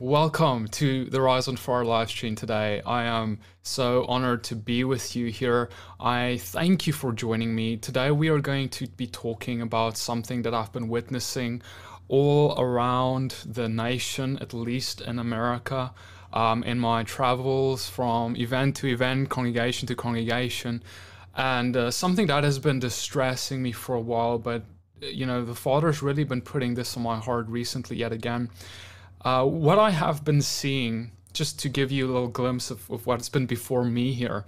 Welcome to the Rise on Fire live stream today. I am so honored to be with you here. I thank you for joining me. Today, we are going to be talking about something that I've been witnessing all around the nation, at least in America, um, in my travels from event to event, congregation to congregation, and uh, something that has been distressing me for a while, but you know, the Father's really been putting this on my heart recently yet again. Uh, what I have been seeing, just to give you a little glimpse of, of what's been before me here,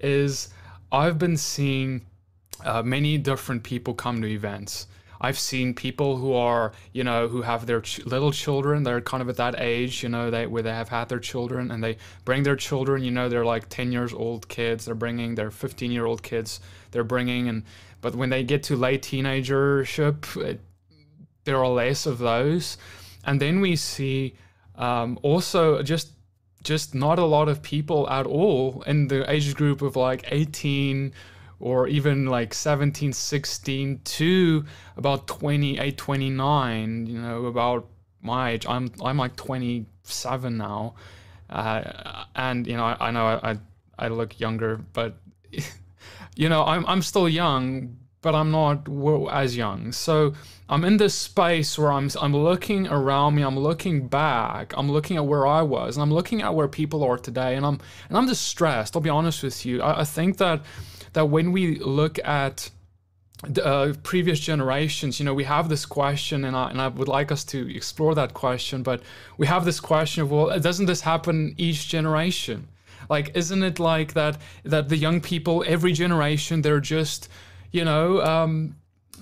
is I've been seeing uh, many different people come to events. I've seen people who are, you know, who have their ch- little children. They're kind of at that age, you know, they where they have had their children, and they bring their children. You know, they're like ten years old kids. They're bringing their fifteen year old kids. They're bringing, and but when they get to late teenagership, it, there are less of those and then we see um, also just just not a lot of people at all in the age group of like 18 or even like 17 16 to about 28 29 you know about my age. I'm i'm like 27 now. Uh, and you know i, I know I, I, look younger but you know i'm i'm still young but i'm not as young so I'm in this space where I'm I'm looking around me, I'm looking back, I'm looking at where I was, and I'm looking at where people are today, and I'm and I'm distressed. I'll be honest with you. I, I think that that when we look at uh, previous generations, you know, we have this question, and I and I would like us to explore that question. But we have this question of, well, doesn't this happen each generation? Like, isn't it like that that the young people every generation they're just, you know, um,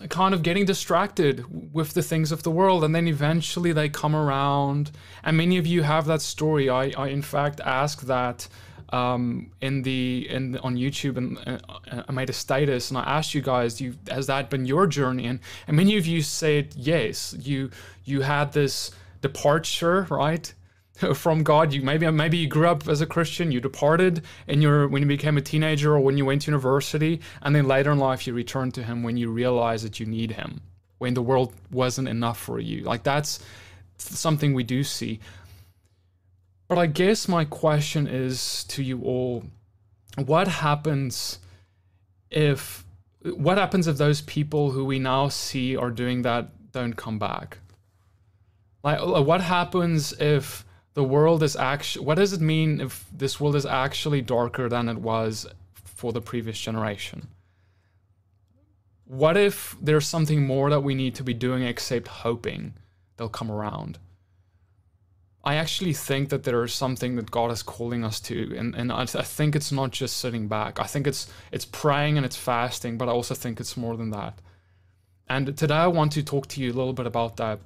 kind of getting distracted with the things of the world. And then eventually they come around. And many of you have that story. I, I in fact asked that um, in the in on youtube and uh, i made a status and i asked you guys you has that been your journey? And, and many of you said yes. You you had this departure right from God. You maybe maybe you grew up as a Christian, you departed in your when you became a teenager or when you went to university, and then later in life you returned to Him when you realized that you need Him, when the world wasn't enough for you. Like that's something we do see. But I guess my question is to you all: What happens if what happens if those people who we now see are doing that don't come back? Like, what happens if the world is actually what does it mean if this world is actually darker than it was for the previous generation? What if there's something more that we need to be doing except hoping they'll come around? I actually think that there is something that god is calling us to and, and I, I think it's not just sitting back. I think it's it's praying and it's fasting but i also think it's more than that. And today i want to talk to you a little bit about that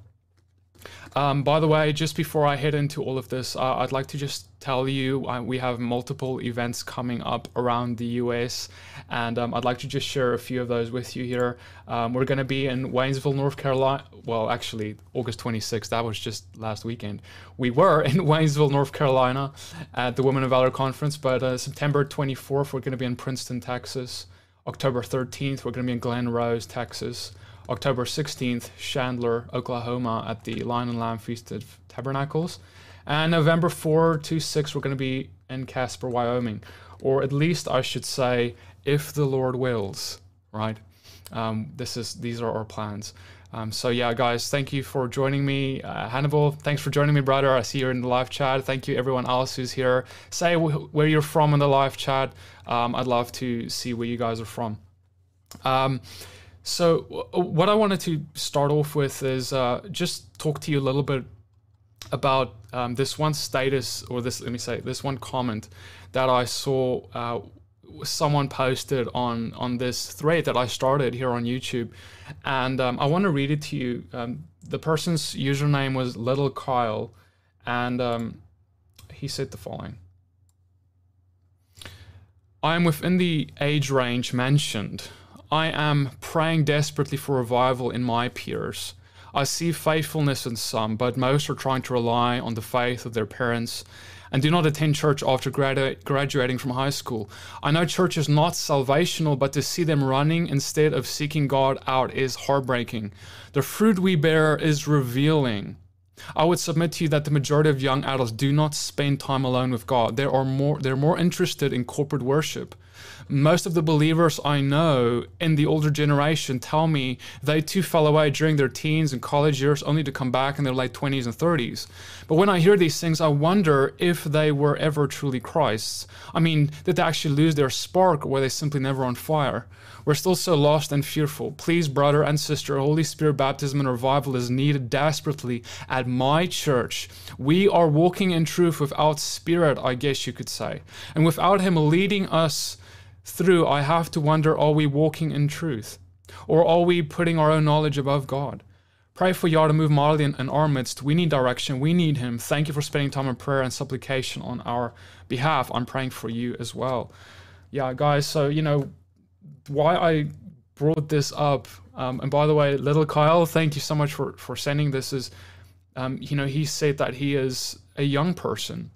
um, by the way, just before I head into all of this, uh, I'd like to just tell you uh, we have multiple events coming up around the US, and um, I'd like to just share a few of those with you here. Um, we're going to be in Waynesville, North Carolina. Well, actually, August 26th, that was just last weekend. We were in Waynesville, North Carolina at the Women of Valor Conference, but uh, September 24th, we're going to be in Princeton, Texas. October 13th, we're going to be in Glen Rose, Texas. October 16th, Chandler, Oklahoma, at the Lion and Lamb Feast of Tabernacles. And November 4 to 6, we're going to be in Casper, Wyoming. Or at least I should say, if the Lord wills, right? Um, this is These are our plans. Um, so yeah, guys, thank you for joining me. Uh, Hannibal, thanks for joining me, brother. I see you're in the live chat. Thank you, everyone else who's here. Say wh- where you're from in the live chat. Um, I'd love to see where you guys are from. Um, so, what I wanted to start off with is uh, just talk to you a little bit about um, this one status, or this, let me say, this one comment that I saw uh, someone posted on on this thread that I started here on YouTube, and um, I want to read it to you. Um, the person's username was Little Kyle, and um, he said the following. I am within the age range mentioned I am praying desperately for revival in my peers. I see faithfulness in some, but most are trying to rely on the faith of their parents and do not attend church after gradu- graduating from high school. I know church is not salvational, but to see them running instead of seeking God out is heartbreaking. The fruit we bear is revealing. I would submit to you that the majority of young adults do not spend time alone with God. They are more they're more interested in corporate worship. Most of the believers I know in the older generation tell me they too fell away during their teens and college years only to come back in their late 20s and 30s. But when I hear these things, I wonder if they were ever truly Christ's. I mean, did they actually lose their spark or were they simply never on fire? We're still so lost and fearful. Please, brother and sister, Holy Spirit baptism and revival is needed desperately at my church. We are walking in truth without Spirit, I guess you could say. And without Him leading us through, I have to wonder are we walking in truth? Or are we putting our own knowledge above God? Pray for Yah to move mightily in, in our midst. We need direction. We need Him. Thank you for spending time in prayer and supplication on our behalf. I'm praying for you as well. Yeah, guys, so, you know, why I brought this up, um, and by the way, little Kyle, thank you so much for for sending this. Is um, you know he said that he is a young person,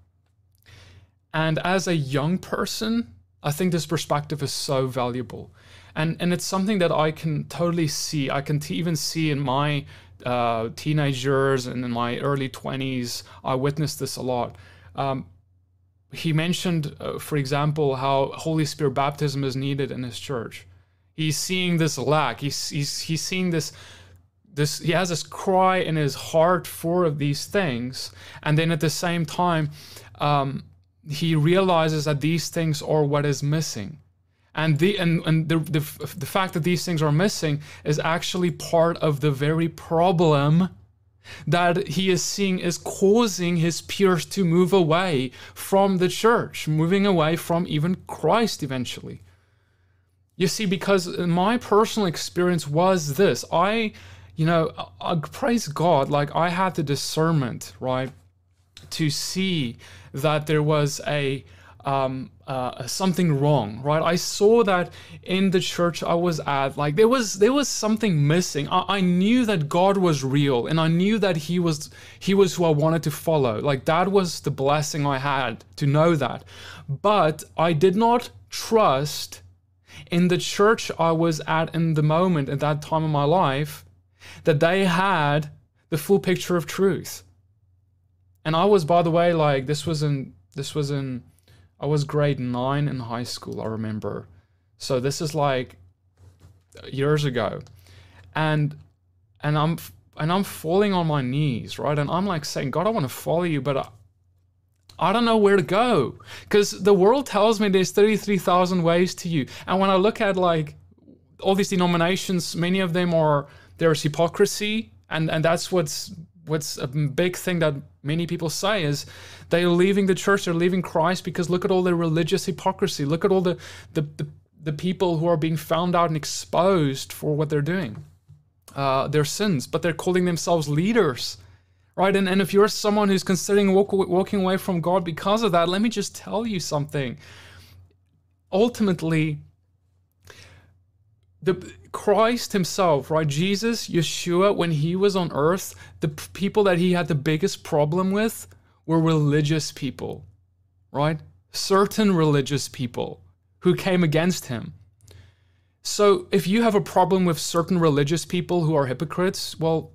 and as a young person, I think this perspective is so valuable, and and it's something that I can totally see. I can t- even see in my uh, teenagers and in my early twenties. I witnessed this a lot. Um, he mentioned, uh, for example, how Holy Spirit baptism is needed in his church. He's seeing this lack. He's he's he's seeing this this he has this cry in his heart for these things, and then at the same time, um, he realizes that these things are what is missing. And the and, and the, the the fact that these things are missing is actually part of the very problem that he is seeing is causing his peers to move away from the church, moving away from even Christ eventually. You see, because my personal experience was this I, you know, I praise God, like I had the discernment, right, to see that there was a um, uh, something wrong, right? I saw that in the church I was at, like there was there was something missing. I, I knew that God was real, and I knew that He was He was who I wanted to follow. Like that was the blessing I had to know that, but I did not trust in the church I was at in the moment at that time of my life that they had the full picture of truth. And I was, by the way, like this was in this was in I was grade nine in high school, I remember. So this is like years ago. And and I'm and I'm falling on my knees, right? And I'm like saying, God, I want to follow you, but I, I don't know where to go. Because the world tells me there's 33,000 ways to you. And when I look at like all these denominations, many of them are there's hypocrisy, and, and that's what's what's a big thing that many people say is they're leaving the church, they're leaving Christ because look at all the religious hypocrisy. Look at all the, the, the, the people who are being found out and exposed for what they're doing, uh, their sins, but they're calling themselves leaders. Right, and, and if you're someone who's considering walk, walking away from God because of that, let me just tell you something. Ultimately, the Christ himself, right? Jesus, Yeshua, when he was on earth, the people that he had the biggest problem with were religious people, right? Certain religious people who came against him. So if you have a problem with certain religious people who are hypocrites, well,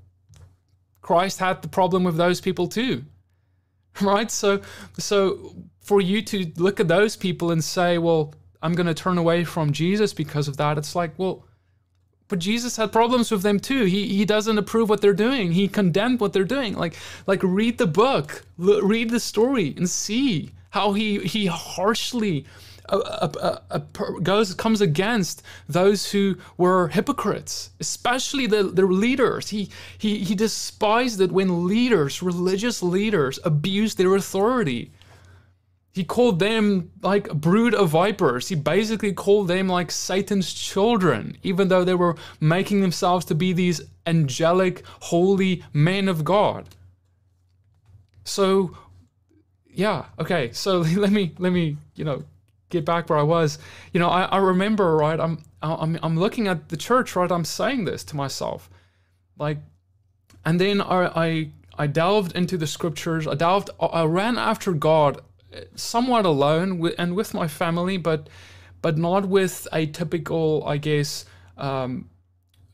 Christ had the problem with those people too. Right? So so for you to look at those people and say, well, I'm going to turn away from Jesus because of that. It's like, well, but Jesus had problems with them too. He he doesn't approve what they're doing. He condemned what they're doing. Like like read the book, l- read the story, and see how he he harshly uh, uh, uh, goes comes against those who were hypocrites, especially the the leaders. He he he despised it when leaders, religious leaders, abused their authority. He called them like a brood of vipers. He basically called them like Satan's children, even though they were making themselves to be these angelic, holy men of God. So, yeah, okay. So let me let me you know get back where I was. You know, I, I remember right. I'm I'm I'm looking at the church right. I'm saying this to myself, like, and then I I I delved into the scriptures. I delved. I ran after God somewhat alone and with my family, but but not with a typical, I guess, um,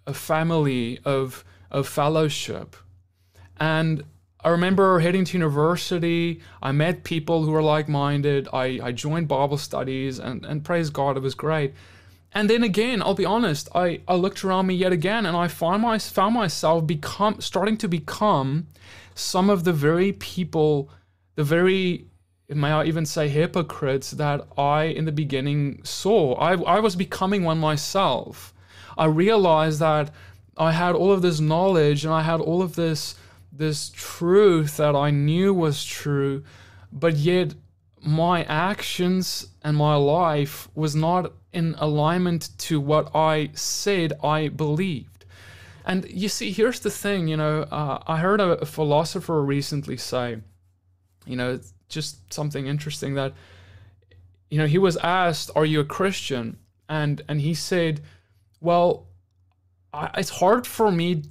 a family of of fellowship. And I remember heading to university. I met people who were like minded. I, I joined Bible studies and, and praise God, it was great. And then again, I'll be honest, I, I looked around me yet again and I find my, found myself become starting to become some of the very people, the very, may I even say, hypocrites that I in the beginning saw. I, I was becoming one myself. I realized that I had all of this knowledge and I had all of this this truth that I knew was true, but yet my actions and my life was not in alignment to what I said I believed. And you see, here's the thing, you know, uh, I heard a, a philosopher recently say, you know, just something interesting that, you know, he was asked, "Are you a Christian?" and and he said, "Well, I, it's hard for me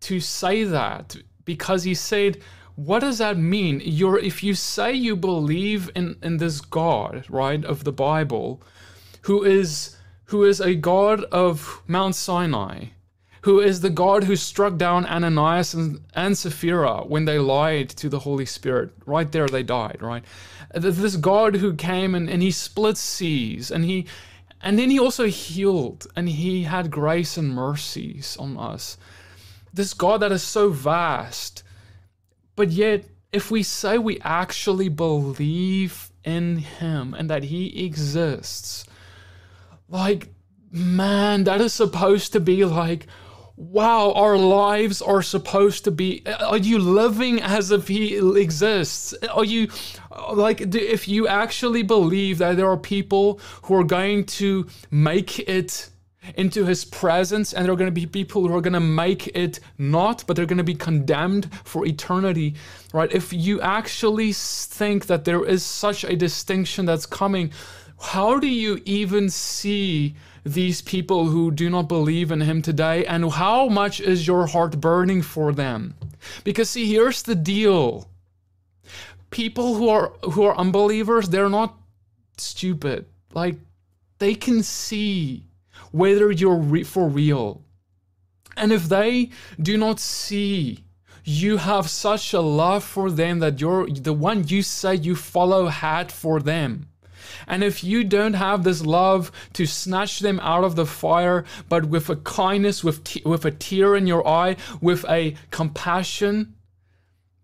to say that because he said." what does that mean? You're if you say you believe in, in this God, right, of the Bible, who is who is a God of Mount Sinai, who is the God who struck down Ananias and, and Sapphira when they lied to the Holy Spirit. Right there they died, right? This God who came and, and he split seas and he and then he also healed and he had grace and mercies on us. This God that is so vast, but yet if we say we actually believe in him and that he exists, like, man, that is supposed to be like, wow, our lives are supposed to be. Are you living as if He exists? Are you, like, if you actually believe that there are people who are going to make it into his presence and there are going to be people who are going to make it not but they're going to be condemned for eternity right if you actually think that there is such a distinction that's coming how do you even see these people who do not believe in him today and how much is your heart burning for them? Because see here's the deal. People who are who are unbelievers they're not stupid. Like they can see whether you're re- for real. And if they do not see you have such a love for them that you're the one you say you follow had for them and if you don't have this love to snatch them out of the fire, but with a kindness, with, with a tear in your eye, with a compassion,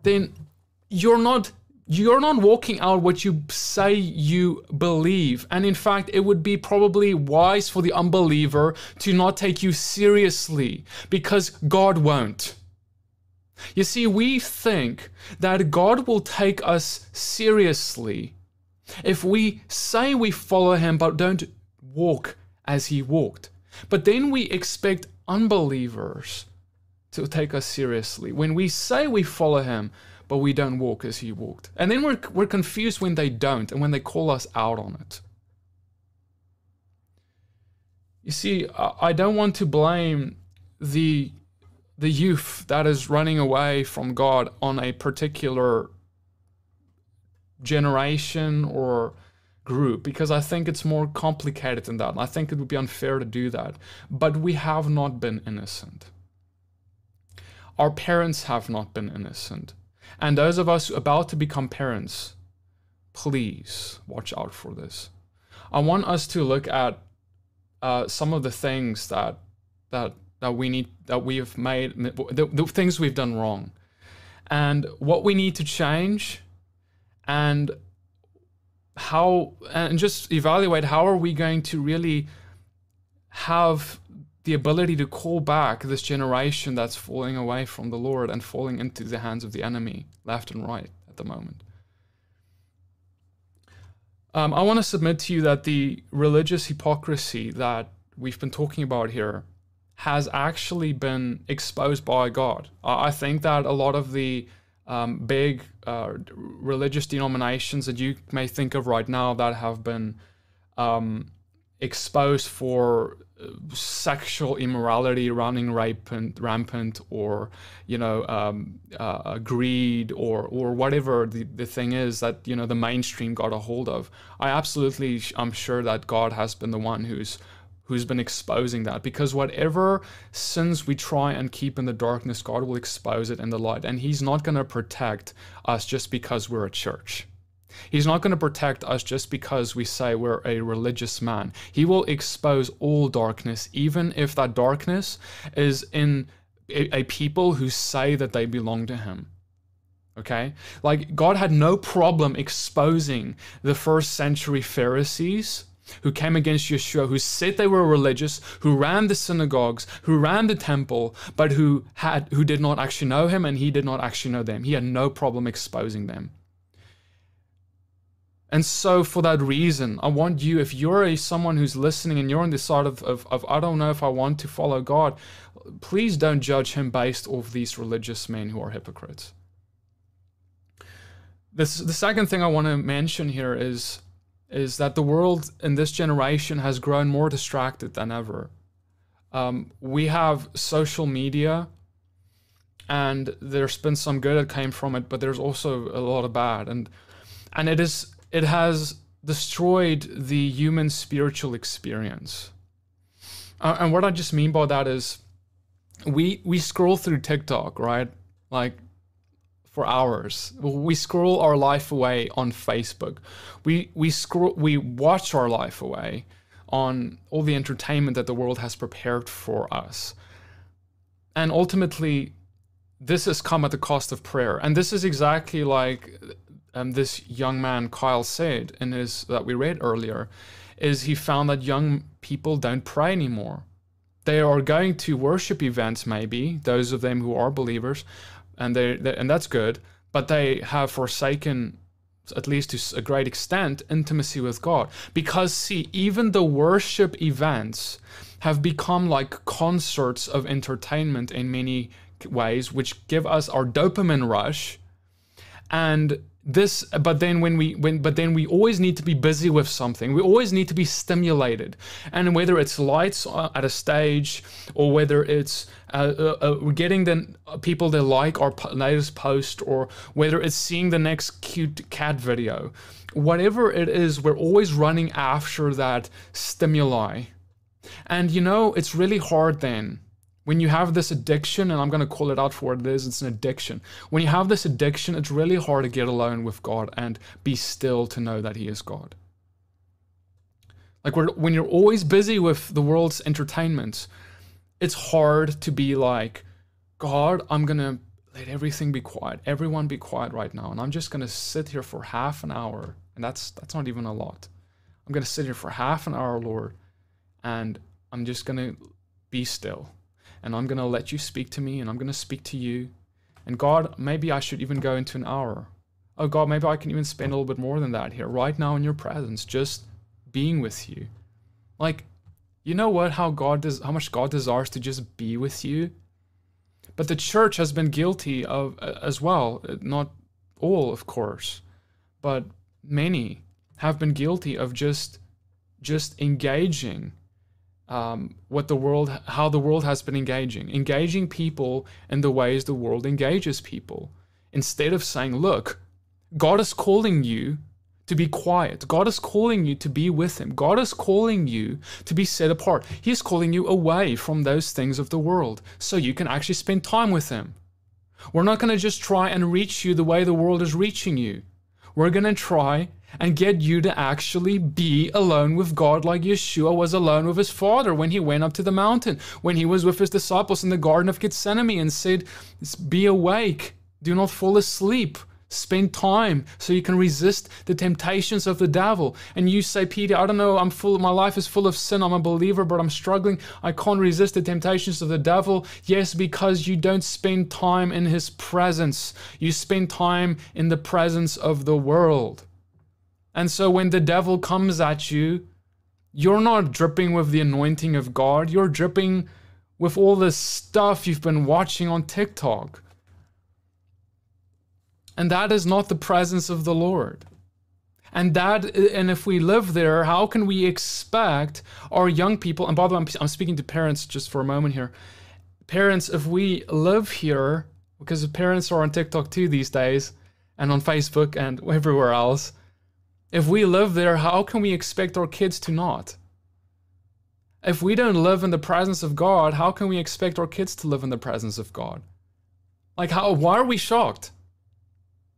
then you're not you're not walking out what you say you believe. And in fact, it would be probably wise for the unbeliever to not take you seriously because God won't. You see, we think that God will take us seriously if we say we follow him but don't walk as he walked, but then we expect unbelievers to take us seriously. When we say we follow him, but we don't walk as he walked. And then we're, we're confused when they don't and when they call us out on it. You see, I don't want to blame the the youth that is running away from God on a particular generation or group because I think it's more complicated than that. I think it would be unfair to do that. But we have not been innocent. Our parents have not been innocent. And those of us about to become parents, please watch out for this. I want us to look at uh, some of the things that that that we need that we have made the, the things we've done wrong, and what we need to change and how and just evaluate how are we going to really have the ability to call back this generation that's falling away from the Lord and falling into the hands of the enemy left and right at the moment. Um, I want to submit to you that the religious hypocrisy that we've been talking about here has actually been exposed by God. I think that a lot of the um, big uh, religious denominations that you may think of right now that have been um, exposed for uh, sexual immorality running rampant, rampant or you know um, uh, greed or or whatever the, the thing is that you know the mainstream got a hold of. I absolutely i'm sure that god has been the one who's who's been exposing that because whatever sins we try and keep in the darkness, God will expose it in the light. And He's not going to protect us just because we're a church. He's not going to protect us just because we say we're a religious man. He will expose all darkness, even if that darkness is in a, people who say that they belong to Him. Okay? Like, God had no problem exposing the first century Pharisees who came against Yeshua, who said they were religious, who ran the synagogues, who ran the temple, but who had who did not actually know him and he did not actually know them. He had no problem exposing them. And so, for that reason, I want you, if you're a, someone who's listening and you're on the side of, of, of, I don't know if I want to follow God, please don't judge him based off these religious men who are hypocrites. This, the second thing I want to mention here is, is that the world in this generation has grown more distracted than ever. Um, we have social media, and there's been some good that came from it, but there's also a lot of bad. And and it is it has destroyed the human spiritual experience. Uh, and what I just mean by that is we we scroll through TikTok, right? Like for hours. We scroll our life away on Facebook. We we scroll we watch our life away on all the entertainment that the world has prepared for us. And ultimately this has come at the cost of prayer. And this is exactly like um, this young man Kyle said in his that we read earlier, is he found that young people don't pray anymore. They are going to worship events, maybe those of them who are believers, and they and that's good. But they have forsaken, at least to a great extent, intimacy with God. Because see, even the worship events have become like concerts of entertainment in many ways, which give us our dopamine rush, and this but then when we when but then we always need to be busy with something. We always need to be stimulated. And whether it's lights at a stage or whether it's uh, uh, uh, getting the people that like our latest post or whether it's seeing the next cute cat video. Whatever it is we're always running after that stimuli. And you know it's really hard then when you have this addiction, and I'm going to call it out for what it is, it's an addiction. When you have this addiction, it's really hard to get alone with God and be still to know that He is God. Like when you're always busy with the world's entertainments, it's hard to be like, God, I'm going to let everything be quiet. Everyone be quiet right now. And I'm just going to sit here for half an hour. And that's that's not even a lot. I'm going to sit here for half an hour, Lord, and I'm just going to be still and I'm going to let you speak to me and I'm going to speak to you. And God, maybe I should even go into an hour. Oh God, maybe I can even spend a little bit more than that here, right now in your presence, just being with you. Like, you know what? How God does, how much God desires to just be with you. But the church has been guilty of as well. Not all, of course, but many have been guilty of just, just engaging um, what the world, how the world has been engaging, engaging people in the ways the world engages people, instead of saying, "Look, God is calling you to be quiet. God is calling you to be with Him. God is calling you to be set apart. He is calling you away from those things of the world so you can actually spend time with Him. We're not going to just try and reach you the way the world is reaching you. We're going to try and get you to actually be alone with God like Yeshua was alone with his Father when he went up to the mountain, when he was with his disciples in the Garden of Gethsemane and said, Be awake, do not fall asleep. Spend time so you can resist the temptations of the devil. And you say, Peter, I don't know, I'm full, my life is full of sin. I'm a believer, but I'm struggling. I can't resist the temptations of the devil. Yes, because you don't spend time in his presence. You spend time in the presence of the world. And so when the devil comes at you, you're not dripping with the anointing of God, you're dripping with all the stuff you've been watching on TikTok. And that is not the presence of the Lord. And that, and if we live there, how can we expect our young people? And by the way, I'm, I'm speaking to parents just for a moment here. Parents, if we live here, because parents are on TikTok too these days, and on Facebook and everywhere else, if we live there, how can we expect our kids to not? If we don't live in the presence of God, how can we expect our kids to live in the presence of God? Like, how? Why are we shocked?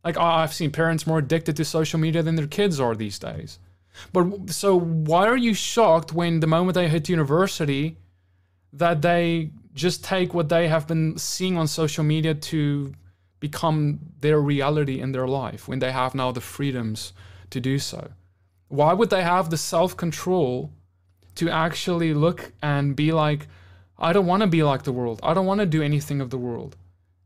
Like, I've seen parents more addicted to social media than their kids are these days. But so, why are you shocked when the moment they hit university, that they just take what they have been seeing on social media to become their reality in their life when they have now the freedoms to do so? Why would they have the self control to actually look and be like, I don't want to be like the world. I don't want to do anything of the world.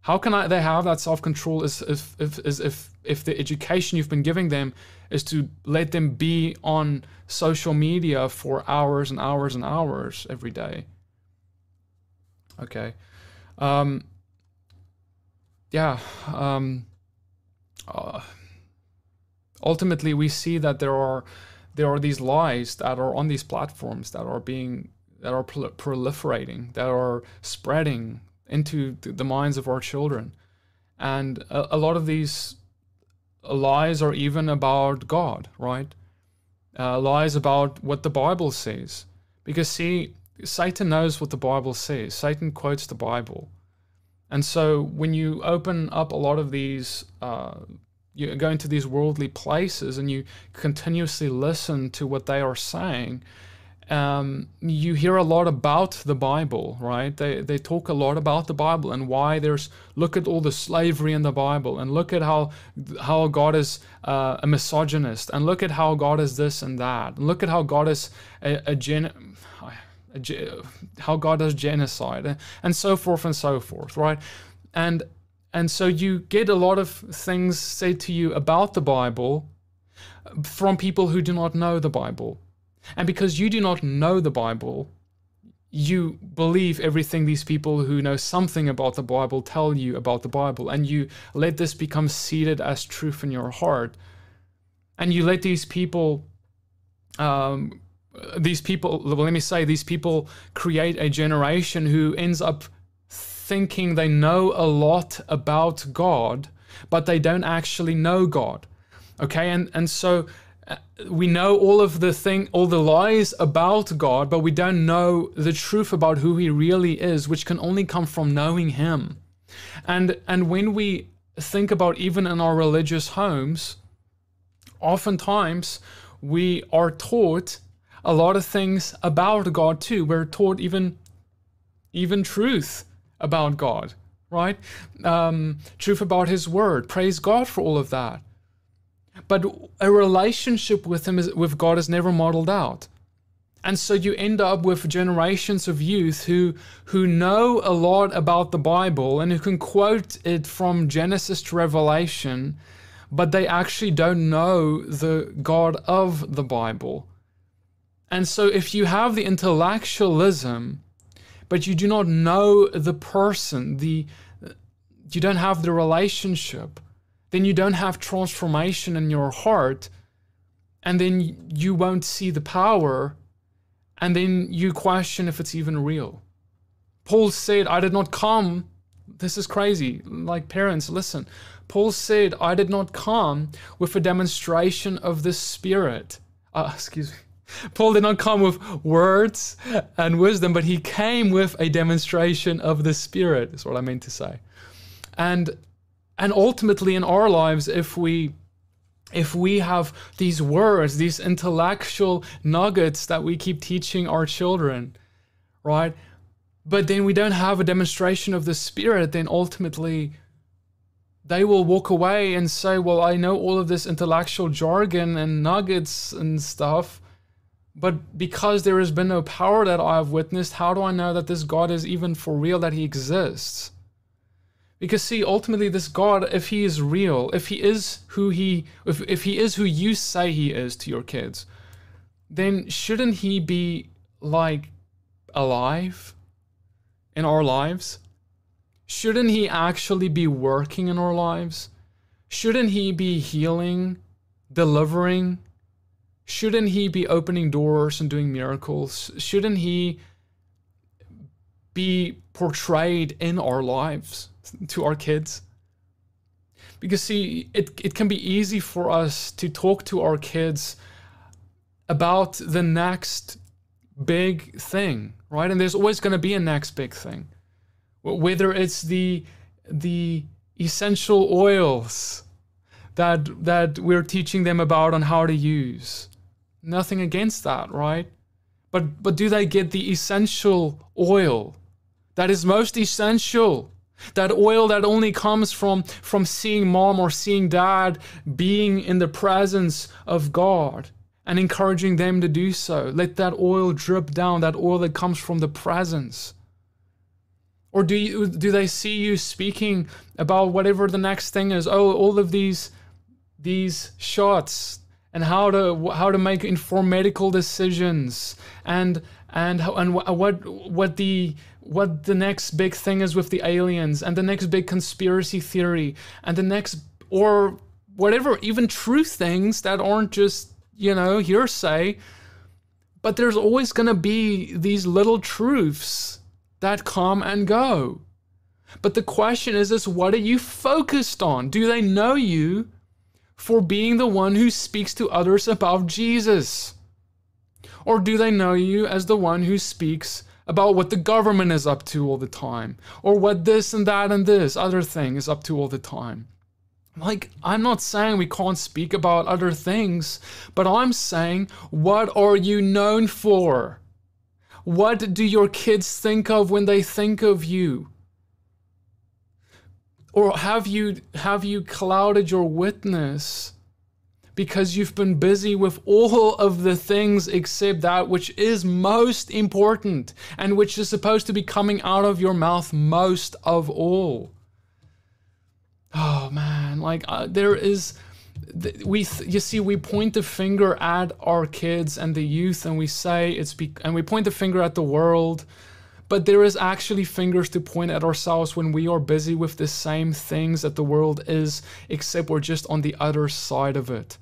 How can I, they have that self control if, if, if, if, the education you've been giving them is to let them be on social media for hours and hours and hours every day? Okay. Um, yeah. Um, uh, ultimately, we see that there are there are these lies that are on these platforms that are being that are proliferating, that are spreading into the minds of our children, and a, a lot of these lies are even about God, right? Uh, lies about what the Bible says, because see, Satan knows what the Bible says. Satan quotes the Bible. And so when you open up a lot of these, uh, you go into these worldly places and you continuously listen to what they are saying, um, you hear a lot about the Bible, right? They, they talk a lot about the Bible and why there's, look at all the slavery in the Bible and look at how, how God is uh, a misogynist and look at how God is this and that. And look at how God is a, a gen, how God does genocide and so forth and so forth, right? And and so you get a lot of things said to you about the Bible from people who do not know the Bible. And because you do not know the Bible, you believe everything these people who know something about the Bible tell you about the Bible, and you let this become seated as truth in your heart. And you let these people um, these people, well, let me say, these people create a generation who ends up thinking they know a lot about God, but they don't actually know God. Okay, and and so uh, we know all of the thing, all the lies about God, but we don't know the truth about who He really is, which can only come from knowing Him. And and when we think about even in our religious homes, oftentimes we are taught a lot of things about God too. We're taught even even truth about God, right? Um, truth about His Word. Praise God for all of that. But a relationship with Him is, with God is never modeled out. And so you end up with generations of youth who who know a lot about the Bible and who can quote it from Genesis to Revelation, but they actually don't know the God of the Bible. And so, if you have the intellectualism, but you do not know the person, the you don't have the relationship, then you don't have transformation in your heart, and then you won't see the power, and then you question if it's even real. Paul said, I did not come. This is crazy. Like parents, listen. Paul said, I did not come with a demonstration of the Spirit. Uh, excuse me Paul did not come with words and wisdom, but he came with a demonstration of the Spirit, is what I mean to say. And and ultimately in our lives, if we if we have these words, these intellectual nuggets that we keep teaching our children, right? But then we don't have a demonstration of the Spirit, then ultimately they will walk away and say, Well, I know all of this intellectual jargon and nuggets and stuff, but because there has been no power that I have witnessed, how do I know that this God is even for real, that he exists? Because see, ultimately this God, if he is real, if he is who he if, if he is who you say he is to your kids, then shouldn't he be like alive in our lives? Shouldn't he actually be working in our lives? Shouldn't he be healing, delivering, shouldn't he be opening doors and doing miracles? Shouldn't he be portrayed in our lives to our kids? Because, see, it, it can be easy for us to talk to our kids about the next big thing, right? And there's always going to be a next big thing. Whether it's the the essential oils that that we're teaching them about on how to use. Nothing against that, right? But but do they get the essential oil that is most essential? That oil that only comes from from seeing mom or seeing dad being in the presence of God and encouraging them to do so. Let that oil drip down, that oil that comes from the presence. Or do you do they see you speaking about whatever the next thing is? Oh, all of these these shots and how to how to make informed medical decisions and and and what what the what the next big thing is with the aliens and the next big conspiracy theory and the next or whatever even true things that aren't just you know hearsay. But there's always going to be these little truths that come and go. But the question is is what are you focused on? Do they know you for being the one who speaks to others about Jesus? Or do they know you as the one who speaks about what the government is up to all the time? Or what this and that and this other thing is up to all the time? Like, I'm not saying we can't speak about other things, but I'm saying, what are you known for? What do your kids think of when they think of you? Or have you have you clouded your witness because you've been busy with all of the things except that which is most important and which is supposed to be coming out of your mouth most of all? Oh man. Like uh, there is we you see we point the finger at our kids and the youth and we say it's be, and we point the finger at the world but there is actually fingers to point at ourselves when we are busy with the same things that the world is, except we're just on the other side of it.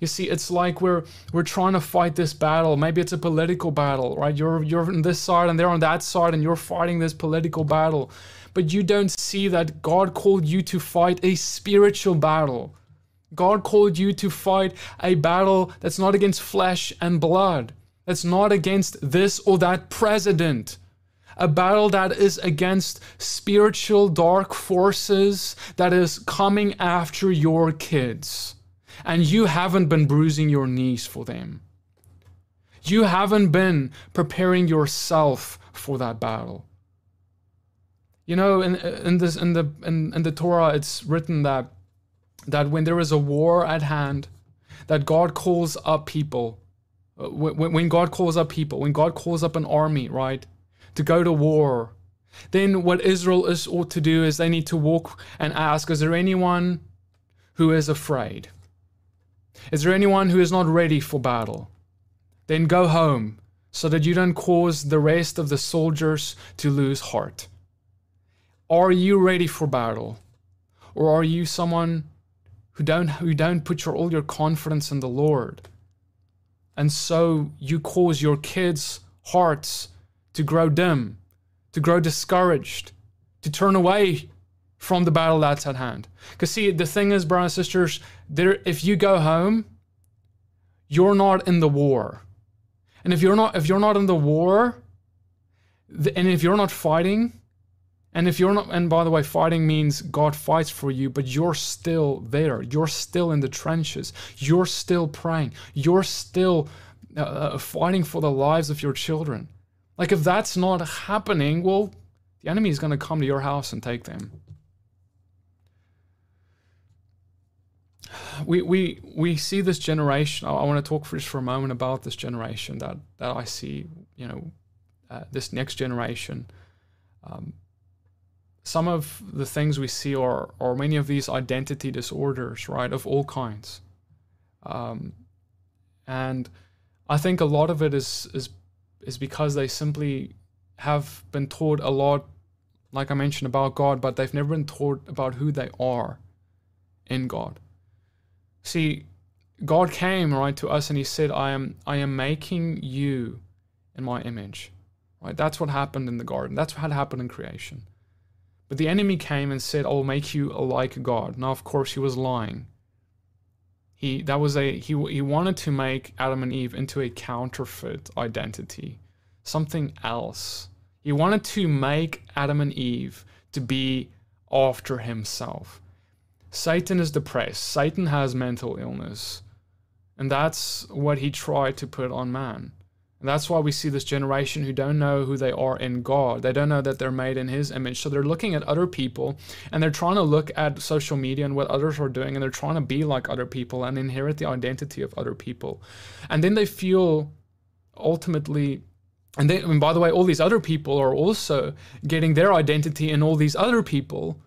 You see, it's like we're we're trying to fight this battle. Maybe it's a political battle, right? You're you're on this side and they're on that side, and you're fighting this political battle. But you don't see that God called you to fight a spiritual battle. God called you to fight a battle that's not against flesh and blood. That's not against this or that president a battle that is against spiritual dark forces that is coming after your kids. And you haven't been bruising your knees for them. You haven't been preparing yourself for that battle. You know, in, in this in the in, in the Torah, it's written that that when there is a war at hand, that God calls up people. Uh, when, when God calls up people, when God calls up an army, right? To go to war, then what Israel is ought to do is they need to walk and ask, is there anyone who is afraid? Is there anyone who is not ready for battle? Then go home so that you don't cause the rest of the soldiers to lose heart. Are you ready for battle? Or are you someone who don't who don't put your all your confidence in the Lord? And so you cause your kids' hearts to grow dim, to grow discouraged, to turn away from the battle that's at hand. Because see, the thing is, brothers and sisters, there if you go home, you're not in the war. And if you're not if you're not in the war, and if you're not fighting, and if you're not, and by the way, fighting means God fights for you, but you're still there. You're still in the trenches. You're still praying. You're still uh, uh fighting for the lives of your children. Like, if that's not happening, well, the enemy is going to come to your house and take them. We, we, we see this generation. I, want to talk for just for a moment about this generation that, that I see, you know, uh, this next generation. Um, some of the things we see are, are many of these identity disorders, right, of all kinds. Um, and I think a lot of it is, is is because they simply have been taught a lot, like I mentioned, about God, but they've never been taught about who they are in God. See, God came right to us and He said, "I am, I am making you in my image." Right? That's what happened in the garden. That's what happened in creation. But the enemy came and said, "I'll make you like God." Now, of course, he was lying. He that was a he he wanted to make Adam and Eve into a counterfeit identity something else. He wanted to make Adam and Eve to be after himself. Satan is depressed. Satan has mental illness. And that's what he tried to put on man. And that's why we see this generation who don't know who they are in God. They don't know that they're made in His image. So they're looking at other people and they're trying to look at social media and what others are doing and they're trying to be like other people and inherit the identity of other people. And then they feel ultimately. And, they, and by the way, all these other people are also getting their identity in all these other people.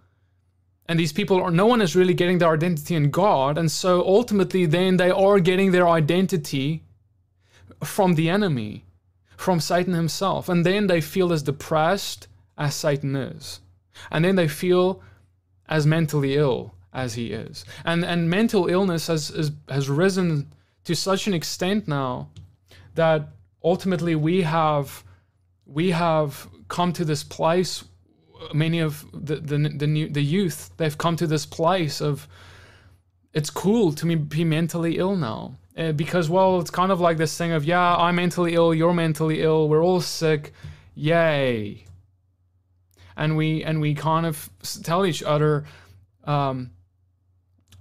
And these people are, no one is really getting their identity in God. And so ultimately, then they are getting their identity from the enemy, from Satan himself. And then they feel as depressed as Satan is. And then they feel as mentally ill as he is. And and mental illness has has, has risen to such an extent now that ultimately we have we have come to this place many of the the the, new, the youth they've come to this place of it's cool to be mentally ill now because well it's kind of like this thing of yeah i'm mentally ill you're mentally ill we're all sick yay. And we and we kind of tell each other um,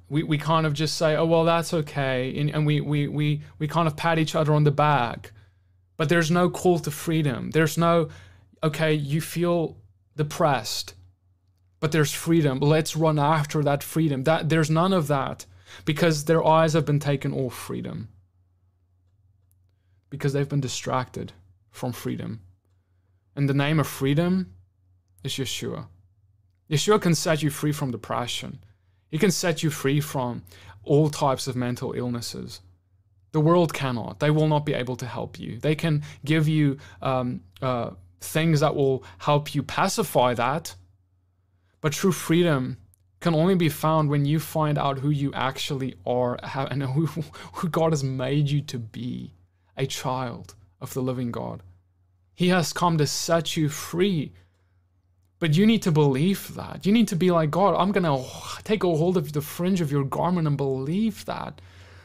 we, we kind of just say oh well that's okay and, and we, we we we kind of pat each other on the back. But there's no call to freedom. There's no okay you feel depressed but there's freedom. Let's run after that freedom. That there's none of that because their eyes have been taken off freedom. Because they've been distracted from freedom. And the name of freedom is Yeshua. Yeshua can set you free from depression. He can set you free from all types of mental illnesses. The world cannot. They will not be able to help you. They can give you um, uh, things that will help you pacify that. But true freedom can only be found when you find out who you actually are and who, who God has made you to be a child of the living God. He has come to set you free. But you need to believe that. You need to be like, God, I'm going to take a hold of the fringe of your garment and believe that.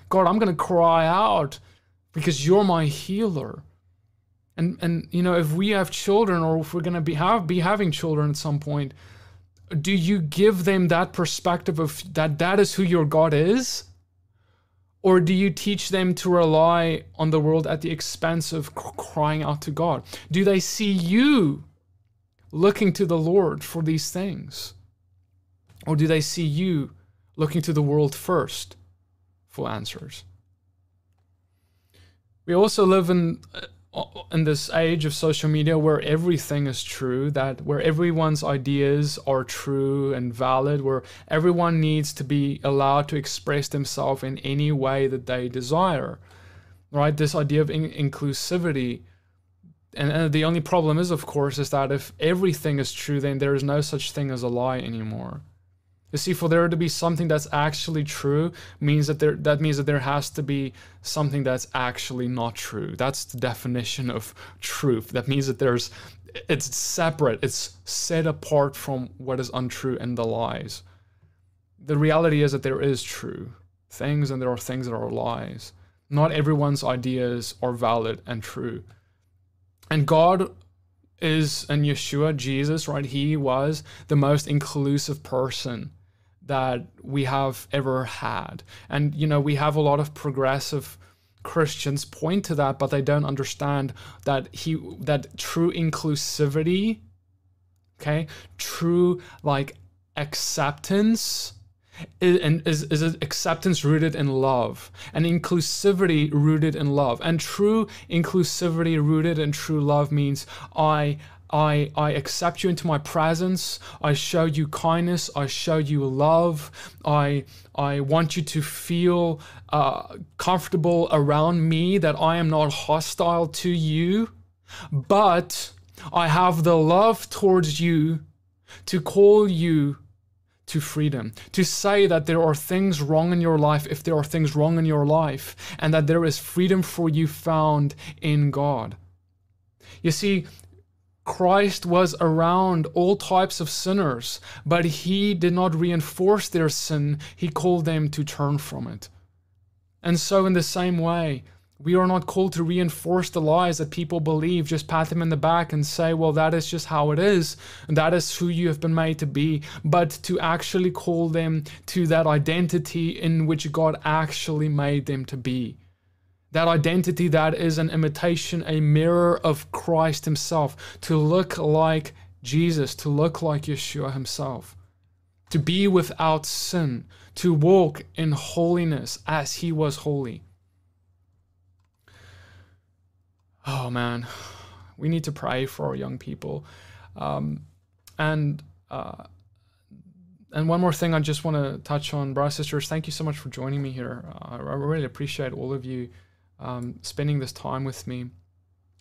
God, I'm going to cry out because you're my healer. And, and you know, if we have children or if we're going to be, have, be having children at some point, do you give them that perspective of that that is who your God is? Or do you teach them to rely on the world at the expense of crying out to God? Do they see you looking to the Lord for these things? Or do they see you looking to the world first for answers? We also live in uh, in this age of social media where everything is true, that where everyone's ideas are true and valid, where everyone needs to be allowed to express themselves in any way that they desire, right? This idea of in- inclusivity. And, and the only problem is, of course, is that if everything is true, then there is no such thing as a lie anymore. You see, for there to be something that's actually true means that there that means that there has to be something that's actually not true. That's the definition of truth. That means that there's it's separate, it's set apart from what is untrue and the lies. The reality is that there is true things and there are things that are lies. Not everyone's ideas are valid and true. And God is and Yeshua, Jesus, right? He was the most inclusive person that we have ever had. And, you know, we have a lot of progressive Christians point to that, but they don't understand that he that true inclusivity, okay, true like acceptance is, and is, is acceptance rooted in love and inclusivity rooted in love and true inclusivity rooted in true love means i I, I accept you into my presence. I show you kindness. I show you love. I, I want you to feel uh, comfortable around me, that I am not hostile to you, but I have the love towards you to call you to freedom, to say that there are things wrong in your life if there are things wrong in your life, and that there is freedom for you found in God. You see, Christ was around all types of sinners, but he did not reinforce their sin, he called them to turn from it. And so, in the same way, We are not called to reinforce the lies that people believe, just pat them in the back and say, well, that is just how it is, that is who you have been made to be, but to actually call them to that identity in which God actually made them to be. That identity that is an imitation, a mirror of Christ Himself, to look like Jesus, to look like Yeshua Himself, to be without sin, to walk in holiness as He was holy. Oh man, we need to pray for our young people. Um, and uh, and one more thing I just want to touch on, brothers sisters. Thank you so much for joining me here. Uh, I really appreciate all of you um, spending this time with me.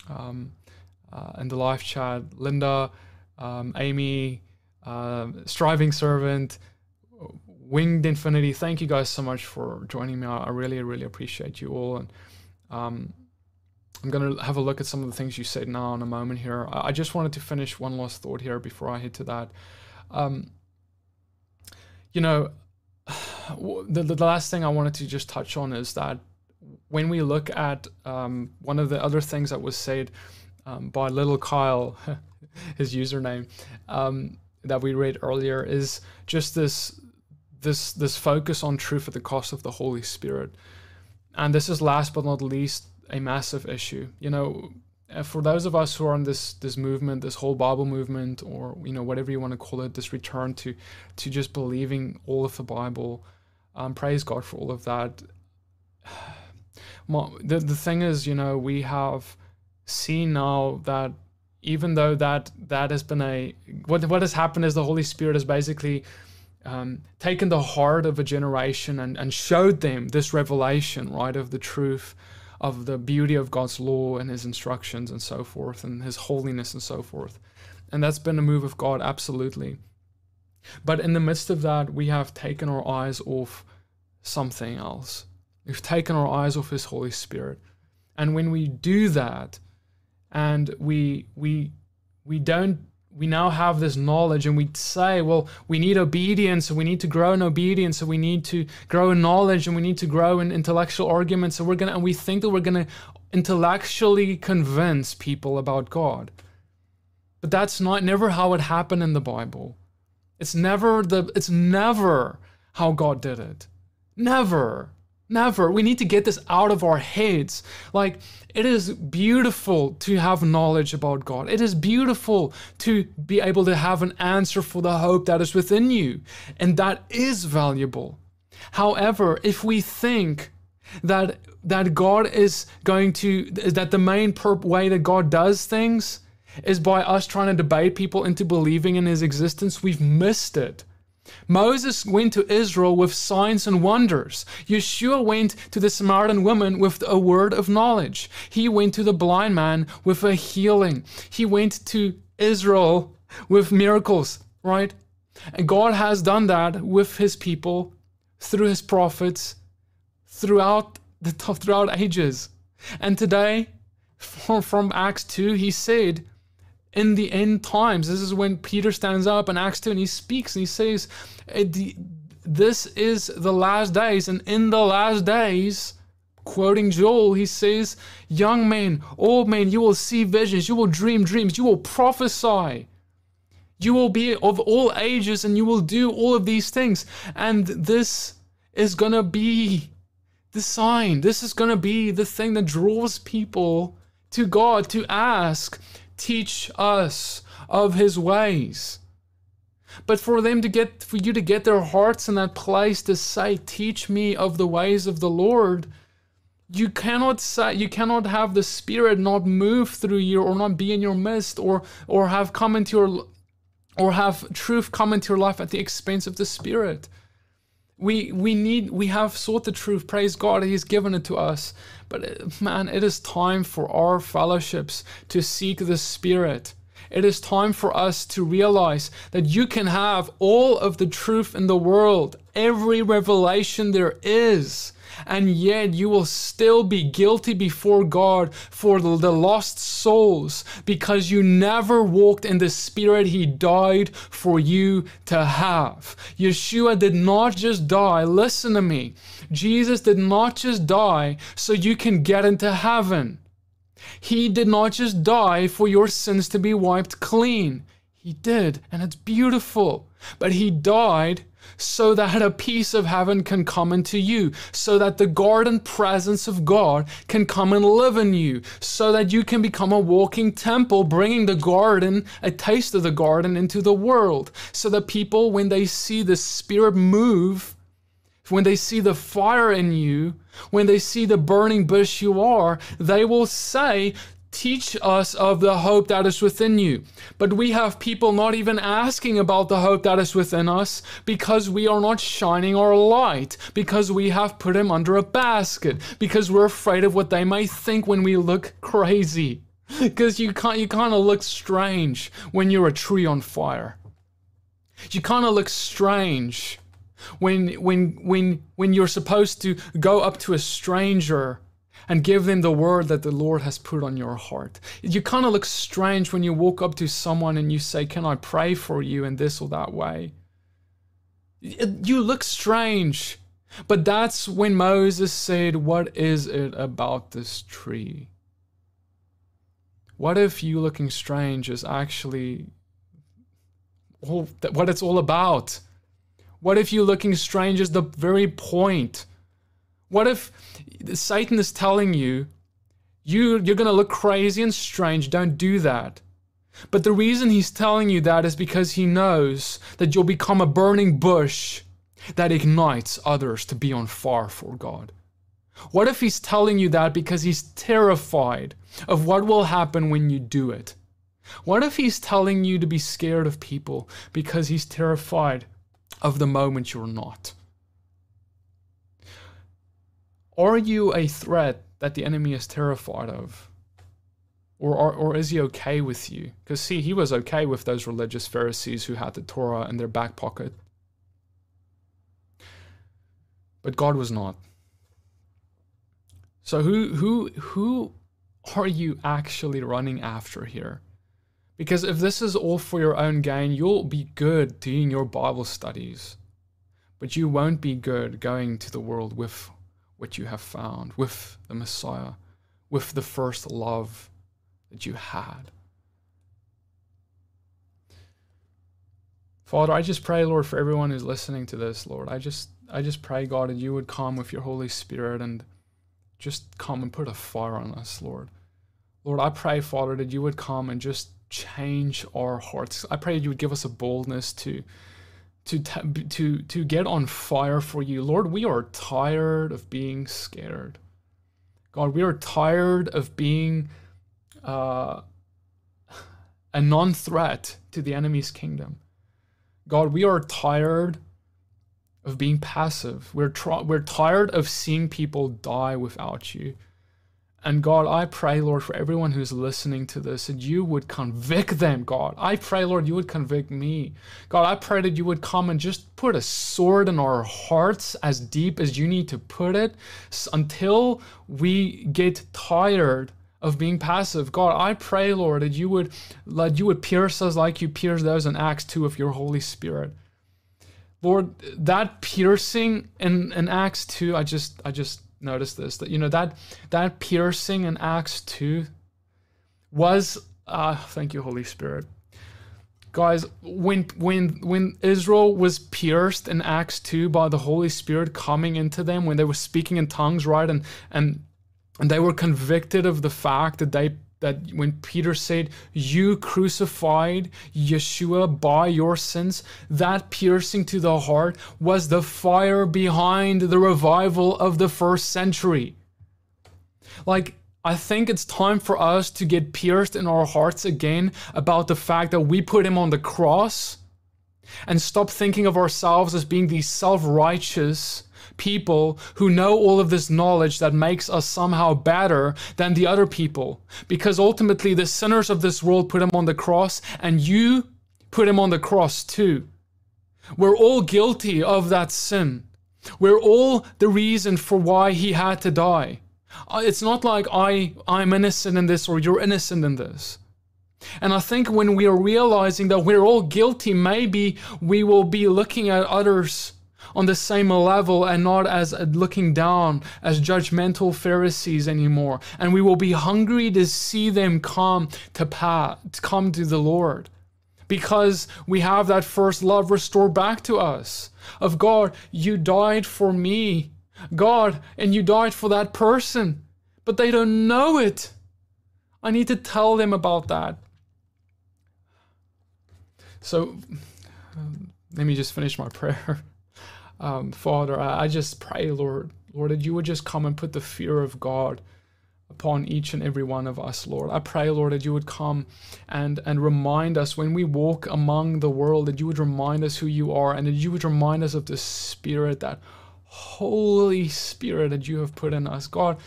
Um, uh, in the live chat, Linda, um, Amy, uh, Striving Servant, Winged Infinity. Thank you guys so much for joining me. I really, really appreciate you all. And um, I'm going to have a look at some of the things you said now in a moment here. I just wanted to finish one last thought here before I head to that. Um, you know, the, the last thing I wanted to just touch on is that when we look at um, one of the other things that was said um, by little Kyle, his username, um, that we read earlier, is just this this this focus on truth at the cost of the Holy Spirit. And this is last but not least a massive issue. You know, uh, for those of us who are in this this movement, this whole Bible movement, or you know whatever you want to call it, this return to to just believing all of the Bible, um, praise God for all of that. The the thing is, you know, we have seen now that even though that that has been a what what has happened is the Holy Spirit has basically um, taken the heart of a generation and, and showed them this revelation, right, of the truth of the beauty of God's law and his instructions and so forth and his holiness and so forth. And that's been a move of God, absolutely. But in the midst of that, we have taken our eyes off something else. We've taken our eyes off his Holy Spirit. And when we do that, and we we we don't we now have this knowledge and we say, well, we need obedience and we need to grow in obedience and we need to grow in knowledge and we need to grow in intellectual arguments. And we're gonna and we think that we're gonna intellectually convince people about God. But that's not never how it happened in the Bible. It's never the it's never how God did it. Never. Never. We need to get this out of our heads. Like, it is beautiful to have knowledge about God. It is beautiful to be able to have an answer for the hope that is within you. And that is valuable. However, if we think that that God is going to that the main perp way that God does things is by us trying to debate people into believing in his existence, we've missed it. Moses went to Israel with signs and wonders. Yeshua went to the Samaritan woman with a word of knowledge. He went to the blind man with a healing. He went to Israel with miracles, right? And God has done that with his people through his prophets throughout the throughout ages. And today from, from Acts 2 he said in the end times. This is when Peter stands up in Acts 2 and he speaks and he says, eh, This is the last days. And in the last days, quoting Joel, he says, Young men, old men, you will see visions, you will dream dreams, you will prophesy. You will be of all ages and you will do all of these things. And this is going to be the sign. This is going to be the thing that draws people to God to ask, teach us of his ways. But for them to get, for you to get their hearts in that place to say, teach me of the ways of the Lord, you cannot say, you cannot have the Spirit not move through you or not be in your midst or, or have come into your, or have truth come into your life at the expense of the Spirit. We, we need, we have sought the truth. Praise God, He's given it to us. But uh, man, it is time for our fellowships to seek the Spirit. It is time for us to realize that you can have all of the truth in the world, every revelation there is, and yet you will still be guilty before God for the lost souls because you never walked in the spirit He died for you to have. Yeshua did not just die, listen to me. Jesus did not just die so you can get into heaven. He did not just die for your sins to be wiped clean. He did, and it's beautiful. But He died so that a piece of heaven can come into you, so that the garden presence of God can come and live in you, so that you can become a walking temple, bringing the garden, a taste of the garden into the world, so that people, when they see the Spirit move, when they see the fire in you, when they see the burning bush you are, they will say, Teach us of the hope that is within you. But we have people not even asking about the hope that is within us because we are not shining our light, because we have put him under a basket, because we're afraid of what they may think when we look crazy. Because you you kind of look strange when you're a tree on fire. You kind of look strange when when when when you're supposed to go up to a stranger and give them the word that the Lord has put on your heart. You kind of look strange when you walk up to someone and you say, Can I pray for you in this or that way? You look strange. But that's when Moses said, What is it about this tree? What if you looking strange is actually all, what it's all about? What if you looking strange is the very point? What if Satan is telling you, you you're going to look crazy and strange, don't do that. But the reason he's telling you that is because he knows that you'll become a burning bush that ignites others to be on fire for God. What if he's telling you that because he's terrified of what will happen when you do it? What if he's telling you to be scared of people because he's terrified of the moment you're not? Are you a threat that the enemy is terrified of? Or, or, or is he okay with you? Because, see, he was okay with those religious Pharisees who had the Torah in their back pocket. But God was not. So, who, who, who are you actually running after here? Because if this is all for your own gain, you'll be good doing your Bible studies, but you won't be good going to the world with what you have found with the Messiah, with the first love that you had. Father, I just pray, Lord, for everyone who's listening to this, Lord. I just I just pray, God, that you would come with your Holy Spirit and just come and put a fire on us, Lord. Lord, I pray, Father, that you would come and just change our hearts. I pray you would give us a boldness to to to to get on fire for you. Lord, we are tired of being scared. God, we are tired of being uh, a non-threat to the enemy's kingdom. God, we are tired of being passive. We're tr- we're tired of seeing people die without you. And God, I pray, Lord, for everyone who's listening to this, that you would convict them, God. I pray, Lord, you would convict me. God, I pray that you would come and just put a sword in our hearts as deep as you need to put it until we get tired of being passive. God, I pray, Lord, that you would that you would pierce us like you pierced those in Acts 2 of your Holy Spirit. Lord, that piercing in, in Acts 2, I just I just notice this that you know that that piercing in Acts 2 was uh thank you Holy Spirit. Guys when when when Israel was pierced in Acts 2 by the Holy Spirit coming into them when they were speaking in tongues right and and and they were convicted of the fact that they that when Peter said, You crucified Yeshua by your sins, that piercing to the heart was the fire behind the revival of the first century. Like, I think it's time for us to get pierced in our hearts again about the fact that we put him on the cross and stop thinking of ourselves as being these self righteous people who know all of this knowledge that makes us somehow better than the other people. Because ultimately, the sinners of this world put him on the cross, and you put him on the cross too. We're all guilty of that sin. We're all the reason for why he had to die. Uh, it's not like I, I'm innocent in this or you're innocent in this. And I think when we are realizing that we're all guilty, maybe we will be looking at others on the same level and not as looking down as judgmental Pharisees anymore. And we will be hungry to see them come to pass, come to the Lord because we have that first love restored back to us of God, you died for me. God, and you died for that person, but they don't know it. I need to tell them about that. So um, let me just finish my prayer. Um, Father, I, I just pray, Lord, Lord, that you would just come and put the fear of God upon each and every one of us, Lord. I pray, Lord, that you would come and, and remind us when we walk among the world, that you would remind us who you are and that you would remind us of the Spirit, that Holy Spirit that you have put in us. God,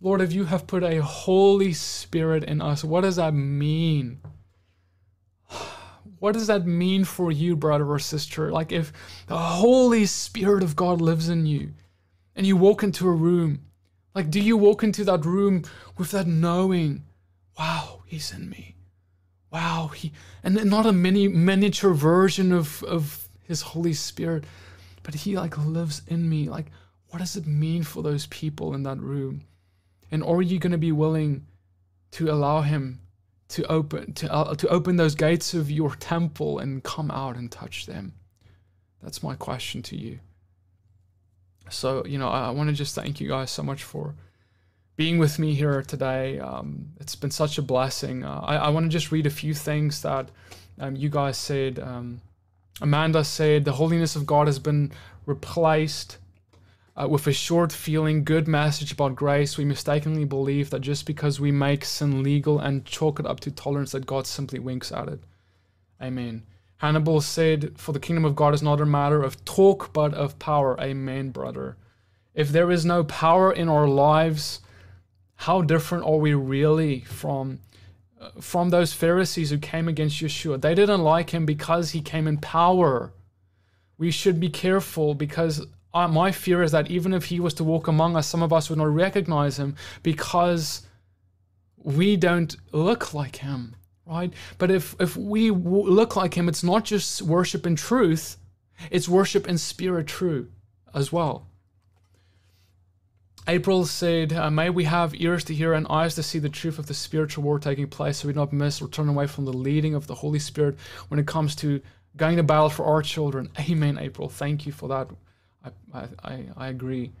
Lord, if you have put a Holy Spirit in us, what does that mean? What does that mean for you, brother or sister? Like if the Holy Spirit of God lives in you and you walk into a room, like do you walk into that room with that knowing, wow, he's in me. Wow, he and not a mini miniature version of of his Holy Spirit, but he like lives in me. Like what does it mean for those people in that room? And are you going to be willing to allow him to open to, uh, to open those gates of your temple and come out and touch them. That's my question to you. So you know i, I want to just thank you guys so much for being with me here today. Um, it's been such a blessing. Uh, i, I want to just read a few things that um, you guys said. Um, amanda said the holiness of god has been replaced uh, with a short feeling good message about grace, we mistakenly believe that just because we make sin legal and chalk it up to tolerance, that God simply winks at it. Amen. Hannibal said, For the kingdom of God is not a matter of talk, but of power. Amen, brother. If there is no power in our lives, how different are we really from uh, from those Pharisees who came against Yeshua? They didn't like him because he came in power. We should be careful because my fear is that even if he was to walk among us, some of us would not recognize him because we don't look like him, right? But if if we w- look like him, it's not just worship in truth; it's worship in spirit, true, as well. April said, uh, May we have ears to hear and eyes to see the truth of the spiritual war taking place so we do not miss or turn away from the leading of the Holy Spirit when it comes to going to battle for our children. Amen, April. Thank you for that I, I, I agree.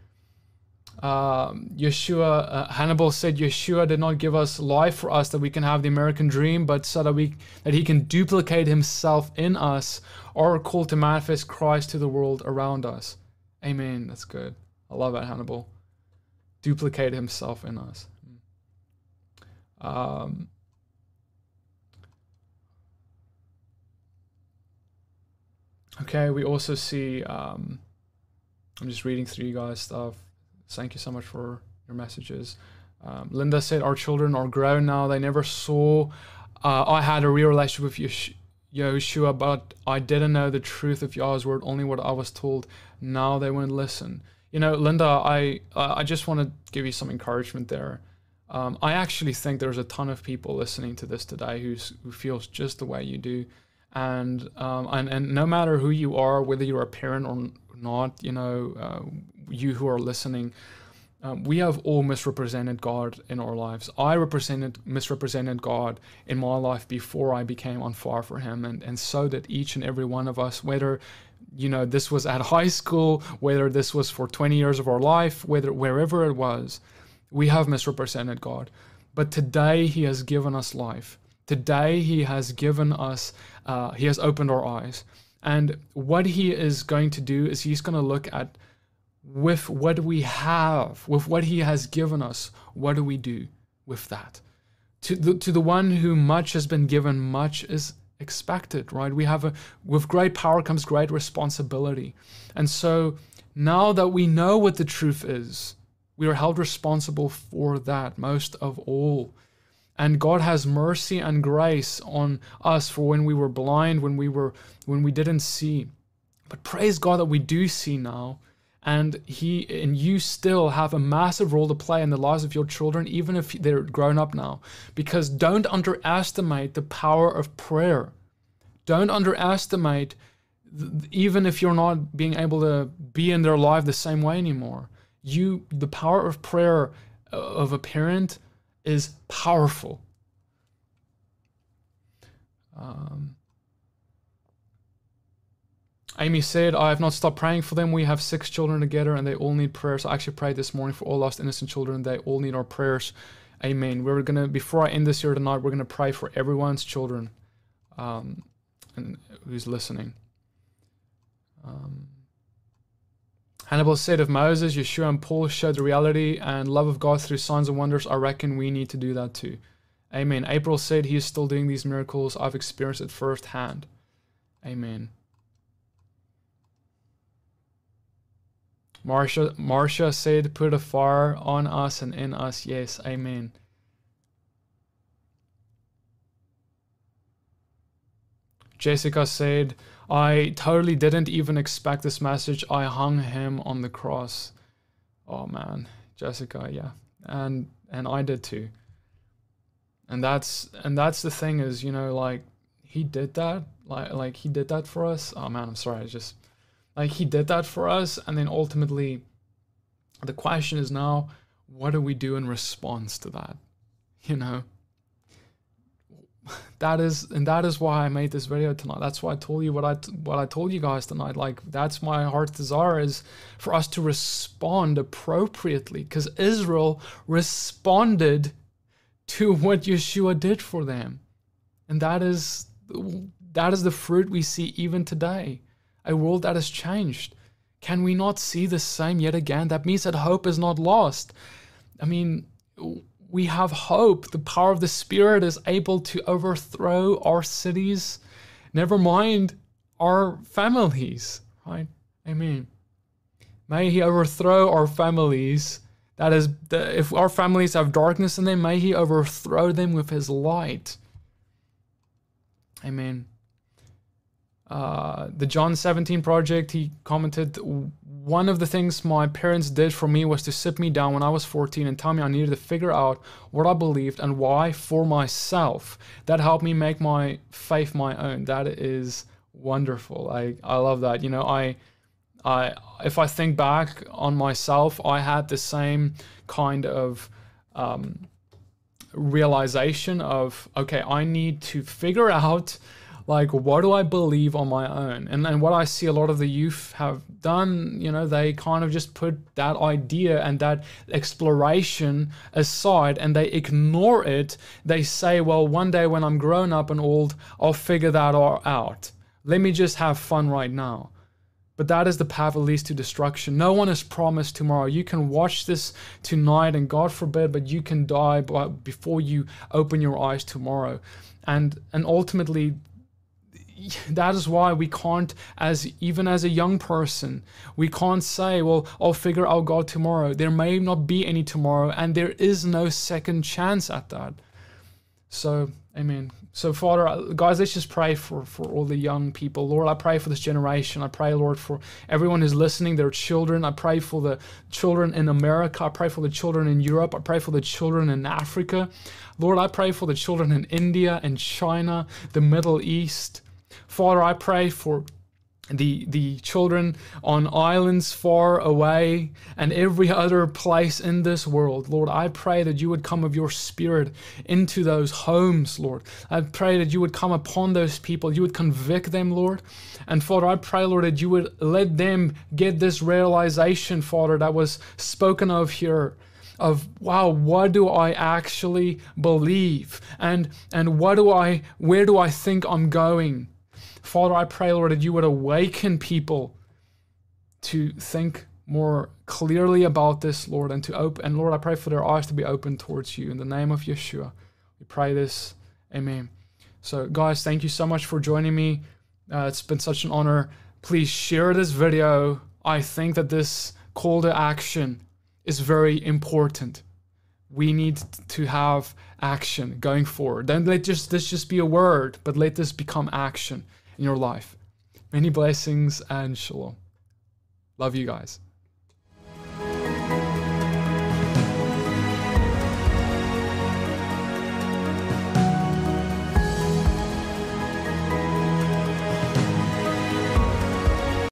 Um, Yeshua, uh, Hannibal said, Yeshua did not give us life for us that we can have the American dream, but so that we that He can duplicate Himself in us, or call to manifest Christ to the world around us. Amen. That's good. I love that, Hannibal. Duplicate Himself in us. Um, okay, we also see. Um, I'm just reading through you guys' stuff. Thank you so much for your messages. Um, Linda said, Our children are grown now. They never saw. Uh, I had a real relationship with Yesh- Yeshua, but I didn't know the truth of Yahweh's word, only what I was told. Now they won't listen. You know, Linda, I, I just want to give you some encouragement there. Um, I actually think there's a ton of people listening to this today who feels just the way you do. And, um, and, and no matter who you are, whether you're a parent or, not, you know, uh, you who are listening, um, we have all misrepresented God in our lives. I represented misrepresented God in my life before I became on fire for Him, and and so did each and every one of us. Whether you know this was at high school, whether this was for 20 years of our life, whether wherever it was, we have misrepresented God. But today He has given us life. Today He has given us. Uh, he has opened our eyes. And what he is going to do is he's going to look at with what we have, with what he has given us, what do we do with that? To the, to the one who much has been given, much is expected, right? We have a, with great power comes great responsibility. And so now that we know what the truth is, we are held responsible for that most of all. And God has mercy and grace on us for when we were blind, when we were when we didn't see. But praise God that we do see now. and he and you still have a massive role to play in the lives of your children even if they're grown up now because don't underestimate the power of prayer don't underestimate even if you're not being able to be in their life the same way anymore you the power of prayer uh, of a parent is powerful um, Amy said, I have not stopped praying for them. We have six children together and they all need prayers. I actually prayed this morning for all lost innocent children. They all need our prayers. Amen. We're going to, before I end this here tonight, we're going to pray for everyone's children um, and who's listening. Um, Hannibal said, if Moses, Yeshua, and Paul showed the reality and love of God through signs and wonders, I reckon we need to do that too. Amen. April said, He is still doing these miracles. I've experienced it firsthand. Amen. Marsha, Marsha said, Put a fire on us and in us. Yes, amen. Jessica said, I totally didn't even expect this message. I hung him on the cross. Oh man, Jessica, yeah. And and I did too. And that's and that's the thing is, you know, like he did that. Like like he did that for us. Oh man, I'm sorry. I just like he did that for us, and then ultimately, the question is now, what do we do in response to that? You know, that is, and that is why I made this video tonight. That's why I told you what I what I told you guys tonight. Like that's my heart's desire is for us to respond appropriately, because Israel responded to what Yeshua did for them, and that is that is the fruit we see even today a world that has changed. Can we not see the same yet again? That means that hope is not lost. I mean, we have hope. The power of the Spirit is able to overthrow our cities, never mind our families, right? Amen. May He overthrow our families. That is, if our families have darkness in them, may He overthrow them with His light. Amen. Uh, the John 17 project, he commented, one of the things my parents did for me was to sit me down when I was 14 and tell me I needed to figure out what I believed and why for myself. That helped me make my faith my own. That is wonderful. I, I love that. You know, I, I, if I think back on myself, I had the same kind of, um, realization of, okay, I need to figure out like what do I believe on my own? And and what I see a lot of the youth have done, you know, they kind of just put that idea and that exploration aside and they ignore it. They say, well, one day when I'm grown up and old, I'll figure that all out. Let me just have fun right now. But that is the path that leads to destruction. No one is promised tomorrow. You can watch this tonight, and God forbid, but you can die before you open your eyes tomorrow. And and ultimately, that is why we can't as even as a young person we can't say well i'll figure out god tomorrow. There may not be any tomorrow and there is no second chance at that. So amen. So father uh, guys let's just pray for for all the young people. Lord i pray for this generation. I pray lord for everyone who's listening their children. I pray for the children in america. I pray for the children in europe. I pray for the children in africa. Lord i pray for the children in india and china the middle east Father, I pray for the the children on islands far away and every other place in this world. Lord i pray that you would come of your spirit into those homes lord. I pray that you would come upon those people. You would convict them lord. And father i pray lord that you would let them get this realization father that was spoken of here of wow what do i actually believe? And and what do i where do i think i'm going Father, I pray, Lord, that you would awaken people to think more clearly about this, Lord, and to open. And Lord, I pray for their eyes to be open towards you. In the name of Yeshua, we pray this. Amen. So, guys, thank you so much for joining me. Uh, it's been such an honor. Please share this video. I think that this call to action is very important. We need to have action going forward. Don't let just this just be a word, but let this become action in your life. Many blessings and shalom. Love you guys.